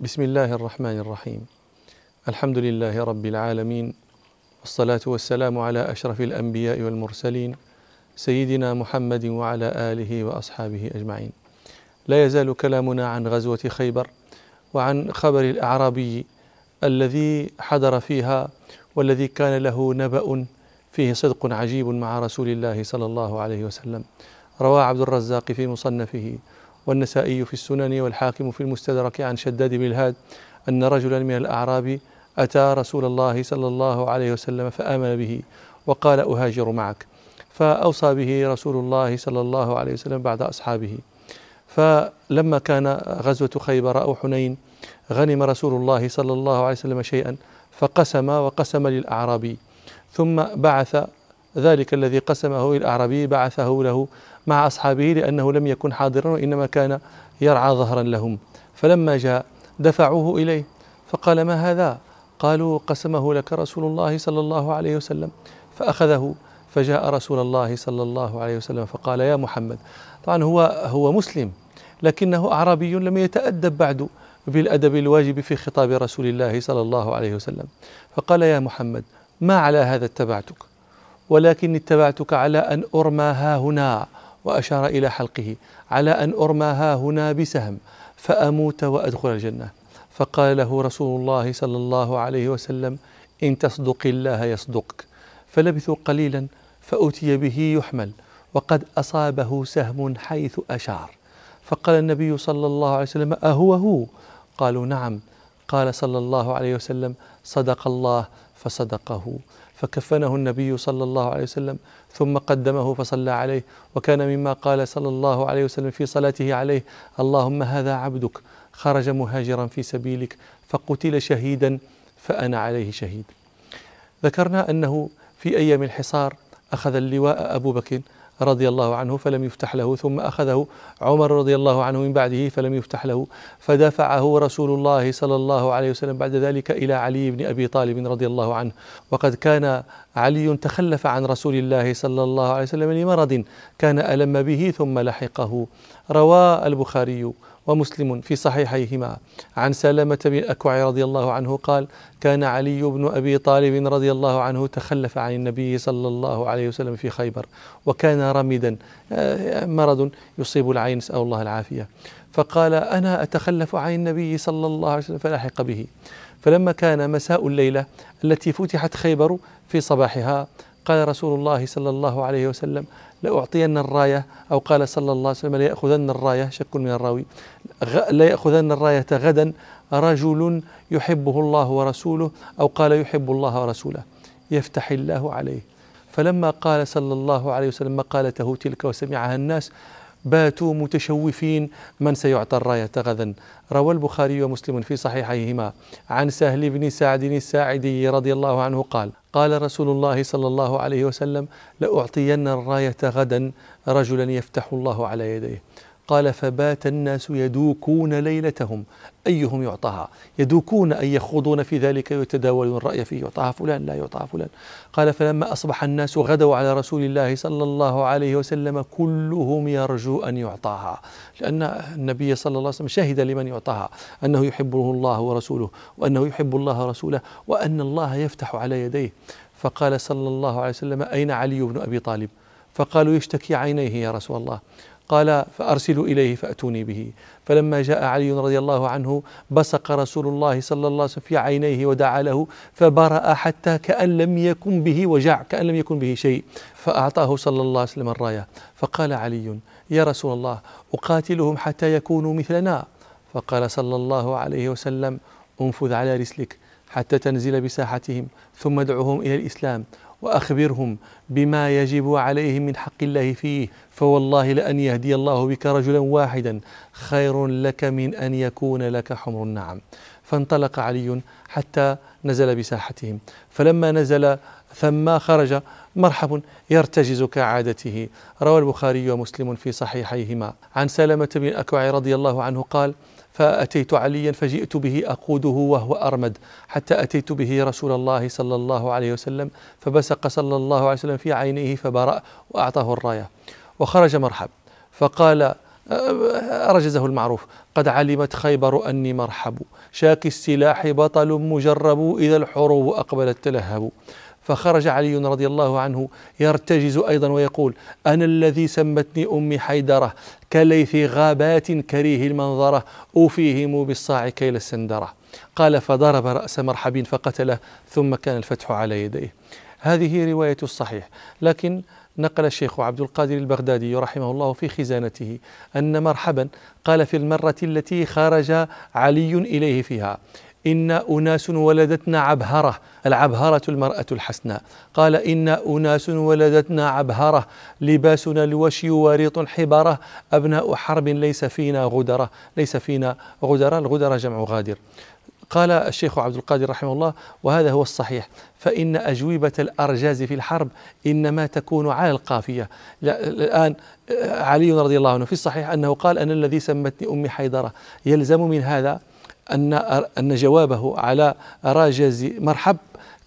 بسم الله الرحمن الرحيم الحمد لله رب العالمين والصلاة والسلام على أشرف الأنبياء والمرسلين سيدنا محمد وعلى آله وأصحابه أجمعين لا يزال كلامنا عن غزوة خيبر وعن خبر الأعرابي الذي حضر فيها والذي كان له نبأ فيه صدق عجيب مع رسول الله صلى الله عليه وسلم روى عبد الرزاق في مصنفه والنسائي في السنن والحاكم في المستدرك عن شداد بن الهاد أن رجلا من الأعراب أتى رسول الله صلى الله عليه وسلم فآمن به وقال أهاجر معك. فأوصى به رسول الله صلى الله عليه وسلم بعد أصحابه. فلما كان غزوة خيبر أو حنين غنم رسول الله صلى الله عليه وسلم شيئا فقسم وقسم للأعرابي. ثم بعث ذلك الذي قسمه الأعرابي بعثه له مع أصحابه لأنه لم يكن حاضرا وإنما كان يرعى ظهرا لهم. فلما جاء دفعوه إليه فقال ما هذا؟ قالوا قسمه لك رسول الله صلى الله عليه وسلم. فأخذه فجاء رسول الله صلى الله عليه وسلم فقال يا محمد طبعا هو هو مسلم لكنه أعرابي لم يتأدب بعد بالأدب الواجب في خطاب رسول الله صلى الله عليه وسلم. فقال يا محمد ما على هذا اتبعتك؟ ولكن اتبعتك على أن أرمى ها هنا وأشار إلى حلقه على أن أرمى ها هنا بسهم فأموت وأدخل الجنة. فقال له رسول الله صلى الله عليه وسلم إن تصدق الله يصدقك. فلبثوا قليلا فأتي به يحمل وقد أصابه سهم حيث أشار. فقال النبي صلى الله عليه وسلم أهو هو؟ قالوا نعم. قال صلى الله عليه وسلم صدق الله فصدقه. فكفنه النبي صلى الله عليه وسلم ثم قدمه فصلى عليه. وكان مما قال صلى الله عليه وسلم في صلاته عليه اللهم هذا عبدك خرج مهاجرا في سبيلك فقتل شهيدا فأنا عليه شهيد. ذكرنا أنه في أيام الحصار أخذ اللواء أبو بكر رضي الله عنه فلم يفتح له ثم أخذه عمر رضي الله عنه من بعده فلم يفتح له. فدفعه رسول الله صلى الله عليه وسلم بعد ذلك إلى علي بن أبي طالب رضي الله عنه. وقد كان علي تخلف عن رسول الله صلى الله عليه وسلم لمرض كان ألم به ثم لحقه. روى البخاري ومسلم في صحيحيهما. عن سلمة بن الأكوع رضي الله عنه قال كان علي بن أبي طالب رضي الله عنه تخلف عن النبي صلى الله عليه وسلم في خيبر وكان رمدا آه، مرض يصيب العين نسأل الله العافية. فقال أنا أتخلف عن النبي صلى الله عليه وسلم فلاحق به. فلما كان مساء الليلة التي فتحت خيبر في صباحها قال رسول الله صلى الله عليه وسلم لأعطين الراية. أو قال صلى الله عليه وسلم ليأخذن الراية. شك من الراوي. ليأخذن الراية غدا. رجل يحبه الله ورسوله أو قال يحب الله ورسوله. يفتح الله عليه. فلما قال صلى الله عليه وسلم مقالته تلك وسمعها الناس باتوا متشوفين من سيعطى الراية غدا؟ روى البخاري ومسلم في صحيحيهما. عن سهل بن سعد الساعدي رضي الله عنه قال قال رسول الله صلى الله عليه وسلم لأعطين الراية غدا رجلا يفتح الله على يديه. قال فبات الناس يدوكون ليلتهم. أيهم يعطاها؟ يدوكون أي يخوضون في ذلك ويتداولون الرأي فيه. يعطاها فلان لا يعطاها فلان. قال فلما أصبح الناس غدوا على رسول الله صلى الله عليه وسلم كلهم يرجو أن يعطاها. لأن النبي صلى الله عليه وسلم شهد لمن يعطاها. أنه يحبه الله ورسوله وأنه يحب الله ورسوله وأن الله يفتح على يديه. فقال صلى الله عليه وسلم أين علي بن أبي طالب؟ فقالوا يشتكي عينيه يا رسول الله. قال فأرسلوا إليه فأتوني به. فلما جاء علي رضي الله عنه بصق رسول الله صلى الله عليه وسلم في عينيه ودعا له فبرأ حتى كأن لم يكن به وجع كأن لم يكن به شيء فأعطاه صلى الله عليه وسلم الراية. فقال علي يا رسول الله أقاتلهم حتى يكونوا مثلنا؟ فقال صلى الله عليه وسلم انفذ على رسلك حتى تنزل بساحتهم ثم ادعهم إلى الإسلام. وأخبرهم بما يجب عليهم من حق الله فيه فوالله لأن يهدي الله بك رجلا واحدا خير لك من أن يكون لك حمر النعم. فانطلق علي حتى نزل بساحتهم. فلما نزل ثم خرج مرحب يرتجز كعادته. روى البخاري ومسلم في صحيحيهما. عن سلمة بن الأكوع رضي الله عنه قال فأتيت عليا فجئت به أقوده وهو أرمد حتى أتيت به رسول الله صلى الله عليه وسلم فبسق صلى الله عليه وسلم في عينيه فبرأ وأعطاه الراية. وخرج مرحب فقال رجزه المعروف قد علمت خيبر أني مرحب شاك السلاح بطل مجرب إذا الحروب أقبلت تلهب. فخرج علي رضي الله عنه يرتجز أيضا ويقول أنا الذي سمتني أمي حيدرة كليث غابات كريه المنظرة أوفيهم بالصاع كيل السندرة. قال فضرب رأس مرحب فقتله ثم كان الفتح على يديه. هذه رواية الصحيح. لكن نقل الشيخ عبد القادر البغدادي رحمه الله في خزانته أن مرحبا قال في المرة التي خرج علي إليه فيها إن أناس ولدتنا عبهرة العبهرة المرأة الحسناء. قال إن أناس ولدتنا عبهرة لباسنا الوشي وريط حبرة أبناء حرب ليس فينا غدرة ليس فينا غدرة الغدرة جمع غادر. قال الشيخ عبد القادر رحمه الله وهذا هو الصحيح فإن أجوبة الأرجاز في الحرب إنما تكون على القافية. الآن علي رضي الله عنه في الصحيح أنه قال أنا الذي سمتني أمي حيدرة. يلزم من هذا أن أن جوابه على راجز مرحب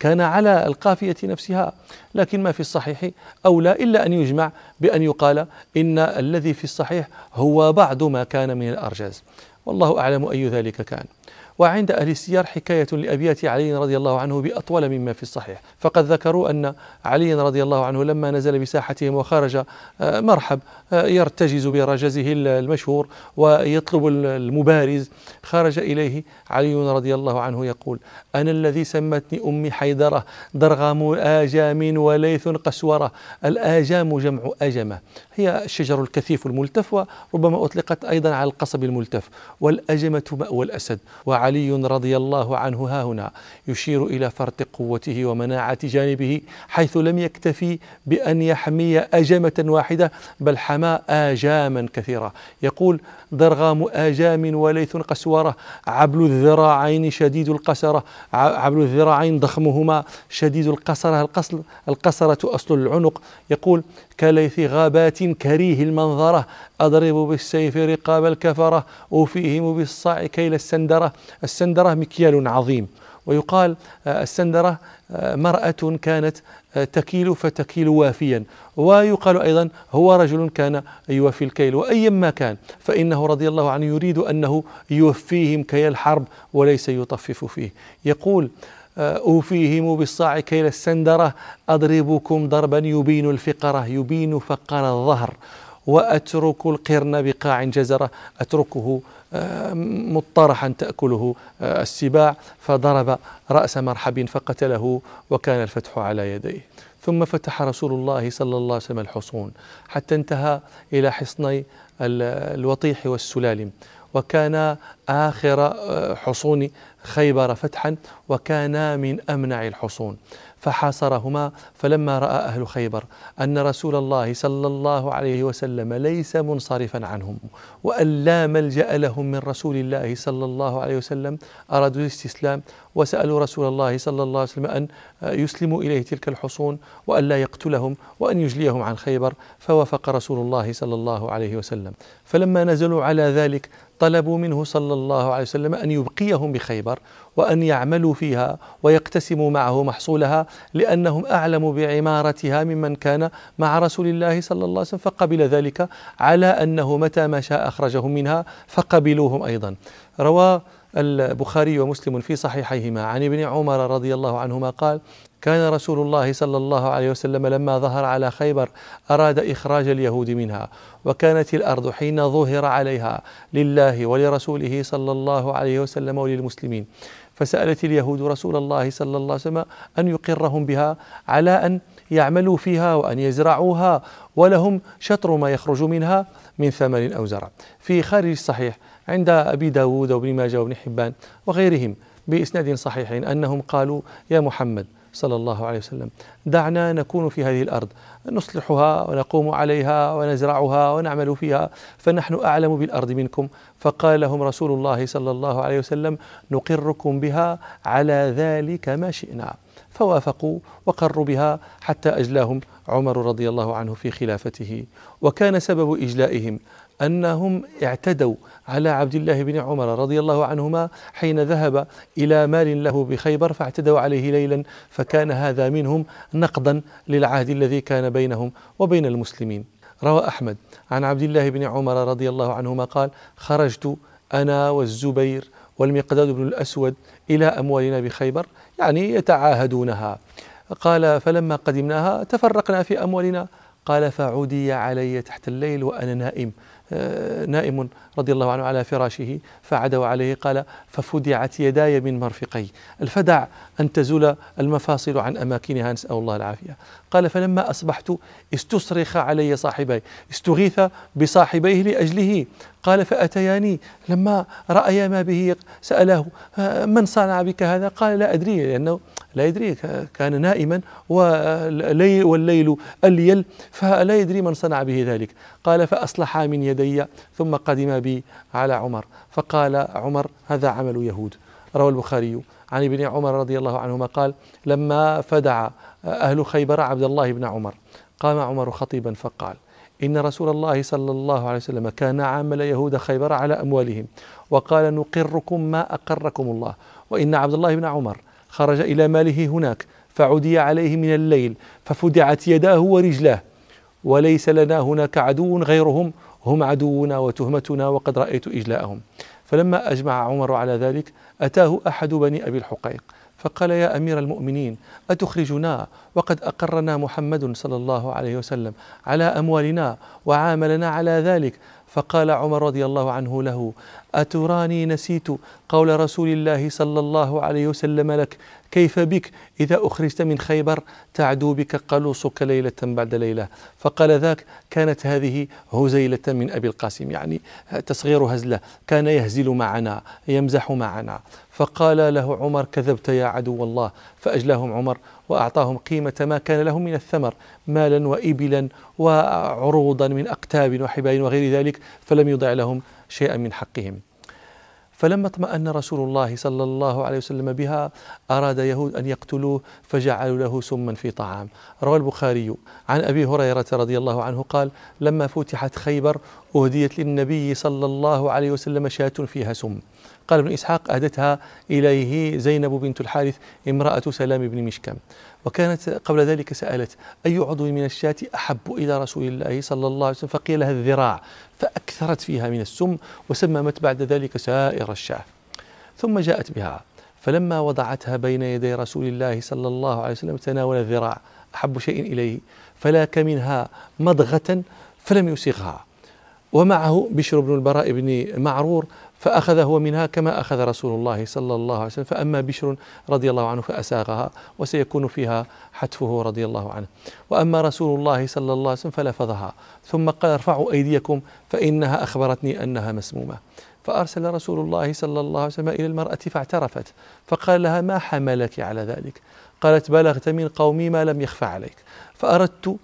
كان على القافية نفسها لكن ما في الصحيح أولى إلا أن يجمع بأن يقال إن الذي في الصحيح هو بعض ما كان من الأرجاز والله أعلم أي ذلك كان. وعند أهل السير حكاية لأبيات علي رضي الله عنه بأطول مما في الصحيح. فقد ذكروا أن علي رضي الله عنه لما نزل بساحتهم وخرج آه، مرحب آه، يرتجز برجزه المشهور ويطلب المبارز. خرج إليه علي رضي الله عنه يقول أنا الذي سمتني أمي حيدرة درغام آجام وليث قسورة. الآجام جمع أجمة. هي الشجر الكثيف الملتف وربما أطلقت أيضا على القصب الملتف. والأجمة مأوى الأسد. وعلي رضي الله عنه ها هنا يشير إلى فرط قوته ومناعة جانبه حيث لم يكتفي بأن يحمي أجمة واحدة بل حمى آجاما كثيرة. يقول ضرغام آجام وليث قسورة عبل الذراعين شديد القسرة عبل الذراعين ضخمهما شديد القسرة القسرة أصل العنق؟ يقول كليث غابات كريه المنظرة أضرب بالسيف رقاب الكفرة أوفيهم بالصاع كيل السندرة السندرة مكيال عظيم. ويقال آه، السندرة آه، مرأة كانت آه، تكيل فتكيل وافيا. ويقال أيضا هو رجل كان يوفي الكيل. وأيا ما كان فإنه رضي الله عنه يريد أنه يوفيهم كي الحرب وليس يطفف فيه. يقول أوفيهم بالصاع كيل السندرة أضربكم ضربا يبين الفقرة يبين فقر الظهر. وأترك القرن بقاع جزرة أتركه آه، مطرحا تأكله آه، السباع. فضرب رأس مرحب فقتله وكان الفتح على يديه. ثم فتح رسول الله صلى الله عليه وسلم الحصون. حتى انتهى إلى حصني الوطيح والسلالم. وكان آخر آه، حصون خيبر فتحا وكان من أمنع الحصون. فحاصرهما فلما رأى أهل خيبر أن رسول الله صلى الله عليه وسلم ليس منصرفا عنهم وأن لا ملجأ لهم من رسول الله صلى الله عليه وسلم أرادوا الاستسلام وسألوا رسول الله صلى الله عليه وسلم أن يسلموا إليه تلك الحصون وأن لا يقتلهم وأن يجليهم عن خيبر فوافق رسول الله صلى الله عليه وسلم. فلما نزلوا على ذلك طلبوا منه صلى الله عليه وسلم أن يبقيهم بخيبر وأن يعملوا فيها ويقتسموا معه محصولها لأنهم أعلم بعمارتها ممن كان مع رسول الله صلى الله عليه وسلم فقبل ذلك على أنه متى ما شاء أخرجهم منها فقبلوهم أيضا. روى البخاري ومسلم في صحيحيهما. عن ابن عمر رضي الله عنهما قال كان رسول الله صلى الله عليه وسلم لما ظهر على خيبر أراد إخراج اليهود منها وكانت الأرض حين ظهر عليها لله ولرسوله صلى الله عليه وسلم وللمسلمين. فسألت اليهود رسول الله صلى الله عليه وسلم أن يقرهم بها على أن يعملوا فيها وأن يزرعوها ولهم شطر ما يخرج منها من ثمر أو زرع. في خارج الصحيح عند أبي داود وابن ماجه وابن حبان وغيرهم بإسناد صحيح أنهم قالوا يا محمد صلى الله عليه وسلم دعنا نكون في هذه الأرض نصلحها ونقوم عليها ونزرعها ونعمل فيها فنحن أعلم بالأرض منكم. فقال لهم رسول الله صلى الله عليه وسلم نقركم بها على ذلك ما شئنا. فوافقوا وقروا بها حتى أجلاهم عمر رضي الله عنه في خلافته وكان سبب إجلائهم أنهم اعتدوا على عبد الله بن عمر رضي الله عنهما حين ذهب إلى مال له بخيبر فاعتدوا عليه ليلا فكان هذا منهم نقضا للعهد الذي كان بينهم وبين المسلمين. روى أحمد عن عبد الله بن عمر رضي الله عنهما قال خرجت أنا والزبير والمقداد بن الأسود إلى أموالنا بخيبر يعني يتعاهدونها. قال فلما قدمناها تفرقنا في أموالنا. قال فعودي علي تحت الليل وأنا نائم. نائم رضي الله عنه على فراشه فعدوا عليه قال ففدعت يداي من مرفقي. الفدع أن تزول المفاصل عن أماكنها نسأل الله العافية. قال فلما أصبحت استصرخ علي صاحبي استغيث بصاحبيه لأجله قال فأتياني؟ لما رأيا ما به سأله من صنع بك هذا؟ قال لا أدري لأنه لا يدري كان نائما والليل الليل فلا يدري من صنع به ذلك. قال فأصلحا من يدي ثم قدم بي على عمر. فقال عمر هذا عمل يهود. روى البخاري عن ابن عمر رضي الله عنهما قال لما فدع أهل خيبر عبد الله بن عمر قام عمر خطيبا فقال إن رسول الله صلى الله عليه وسلم كان عامل يهود خيبر على أموالهم وقال نقركم ما أقركم الله وإن عبد الله بن عمر خرج إلى ماله هناك فعدي عليه من الليل ففدعت يداه ورجلاه وليس لنا هناك عدو غيرهم هم عدونا وتهمتنا وقد رأيت إجلاءهم. فلما أجمع عمر على ذلك أتاه أحد بني أبي الحقيق. فقال يا أمير المؤمنين أتخرجنا؟ وقد أقرنا محمد صلى الله عليه وسلم على أموالنا وعاملنا على ذلك. فقال عمر رضي الله عنه له أتراني نسيت قول رسول الله صلى الله عليه وسلم لك كيف بك؟ إذا أخرجت من خيبر تعدو بك قلوصك ليلة بعد ليلة. فقال ذاك كانت هذه هزيلة من أبي القاسم يعني تصغير هزلة كان يهزل معنا يمزح معنا. فقال له عمر كذبت يا عدو الله. فأجلاهم عمر وأعطاهم قيمة ما كان لهم من الثمر مالا وإبلا وعروضا من أقتاب وحبال وغير ذلك فلم يضع لهم شيئا من حقهم. فلما اطمأن رسول الله صلى الله عليه وسلم بها أراد يهود أن يقتلوه فجعلوا له سما في طعام. روى البخاري عن أبي هريرة رضي الله عنه قال لما فتحت خيبر أهديت للنبي صلى الله عليه وسلم شاة فيها سم. قال ابن إسحاق أهدتها إليه زينب بنت الحارث امرأة سلام بن مشكم. وكانت قبل ذلك سألت أي عضو من الشاة أحب إلى رسول الله صلى الله عليه وسلم؟ فقيل لها الذراع فأكثرت فيها من السم وسممت بعد ذلك سائر الشاة. ثم جاءت بها فلما وضعتها بين يدي رسول الله صلى الله عليه وسلم تناول الذراع أحب شيء إليه فلاك منها مضغة فلم يسغها. ومعه بشر بن البراء بن معرور فأخذ هو منها كما أخذ رسول الله صلى الله عليه وسلم. فأما بشر رضي الله عنه فأساغها وسيكون فيها حتفه رضي الله عنه. وأما رسول الله صلى الله عليه وسلم فلفظها. ثم قال ارفعوا أيديكم فإنها أخبرتني أنها مسمومة. فأرسل رسول الله صلى الله عليه وسلم إلى المرأة فاعترفت. فقال لها ما حملك على ذلك؟ قالت بلغت من قومي ما لم يخفى عليك. فأردت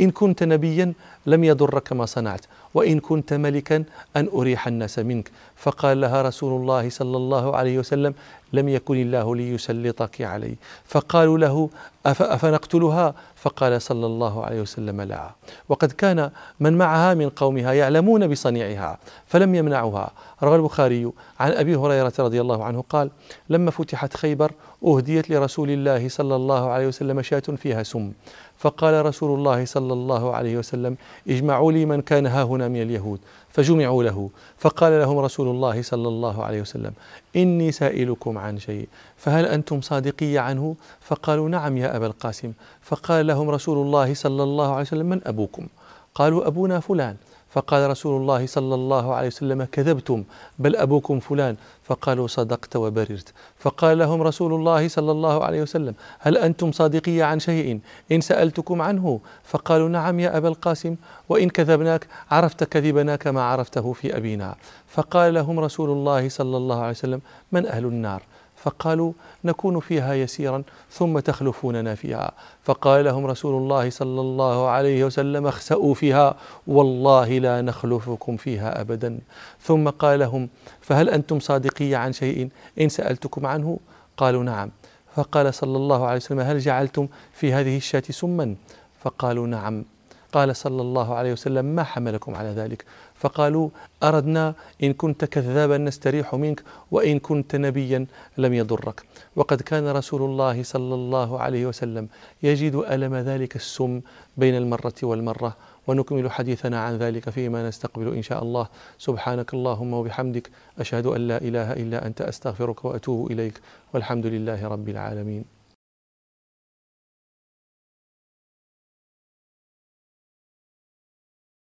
إن كنت نبيا لم يضرك ما صنعت. وإن كنت ملكا أن أريح الناس منك. فقال لها رسول الله صلى الله عليه وسلم لم يكن الله ليسلطك علي. فقالوا له أفنقتلها؟ فقال صلى الله عليه وسلم لا. وقد كان من معها من قومها يعلمون بصنيعها فلم يمنعوها. روى البخاري عن أبي هريرة رضي الله عنه قال لما فتحت خيبر أهديت لرسول الله صلى الله عليه وسلم شاة فيها سم. فقال رسول الله صلى الله عليه وسلم اجمعوا لي من كان ها هنا من اليهود. فجمعوا له. فقال لهم رسول الله صلى الله عليه وسلم إني سائلكم عن شيء فهل أنتم صادقي عنه؟ فقالوا نعم يا أبا القاسم. فقال لهم رسول الله صلى الله عليه وسلم من أبوكم؟ قالوا أبونا فلان. فقال رسول الله صلى الله عليه وسلم كذبتم بل أبوكم فلان. فقالوا صدقت وبررت. فقال لهم رسول الله صلى الله عليه وسلم هل أنتم صادقي عن شيء؟ إن سألتكم عنه. فقالوا نعم يا أبا القاسم وإن كذبناك عرفت كذبنا كما عرفته في أبينا. فقال لهم رسول الله صلى الله عليه وسلم من أهل النار؟ فقالوا نكون فيها يسيرا ثم تخلفوننا فيها. فقال لهم رسول الله صلى الله عليه وسلم اخسأوا فيها والله لا نخلفكم فيها أبدا. ثم قال لهم فهل أنتم صادقي عن شيء؟ إن سألتكم عنه قالوا نعم. فقال صلى الله عليه وسلم هل جعلتم في هذه الشاة سما؟ فقالوا نعم. قال صلى الله عليه وسلم ما حملكم على ذلك؟ فقالوا أردنا إن كنت كذابا نستريح منك وإن كنت نبيا لم يضرك. وقد كان رسول الله صلى الله عليه وسلم يجد ألم ذلك السم بين المرة والمرة ونكمل حديثنا عن ذلك فيما نستقبل إن شاء الله. سبحانك اللهم وبحمدك أشهد أن لا إله إلا أنت أستغفرك وأتوب إليك والحمد لله رب العالمين.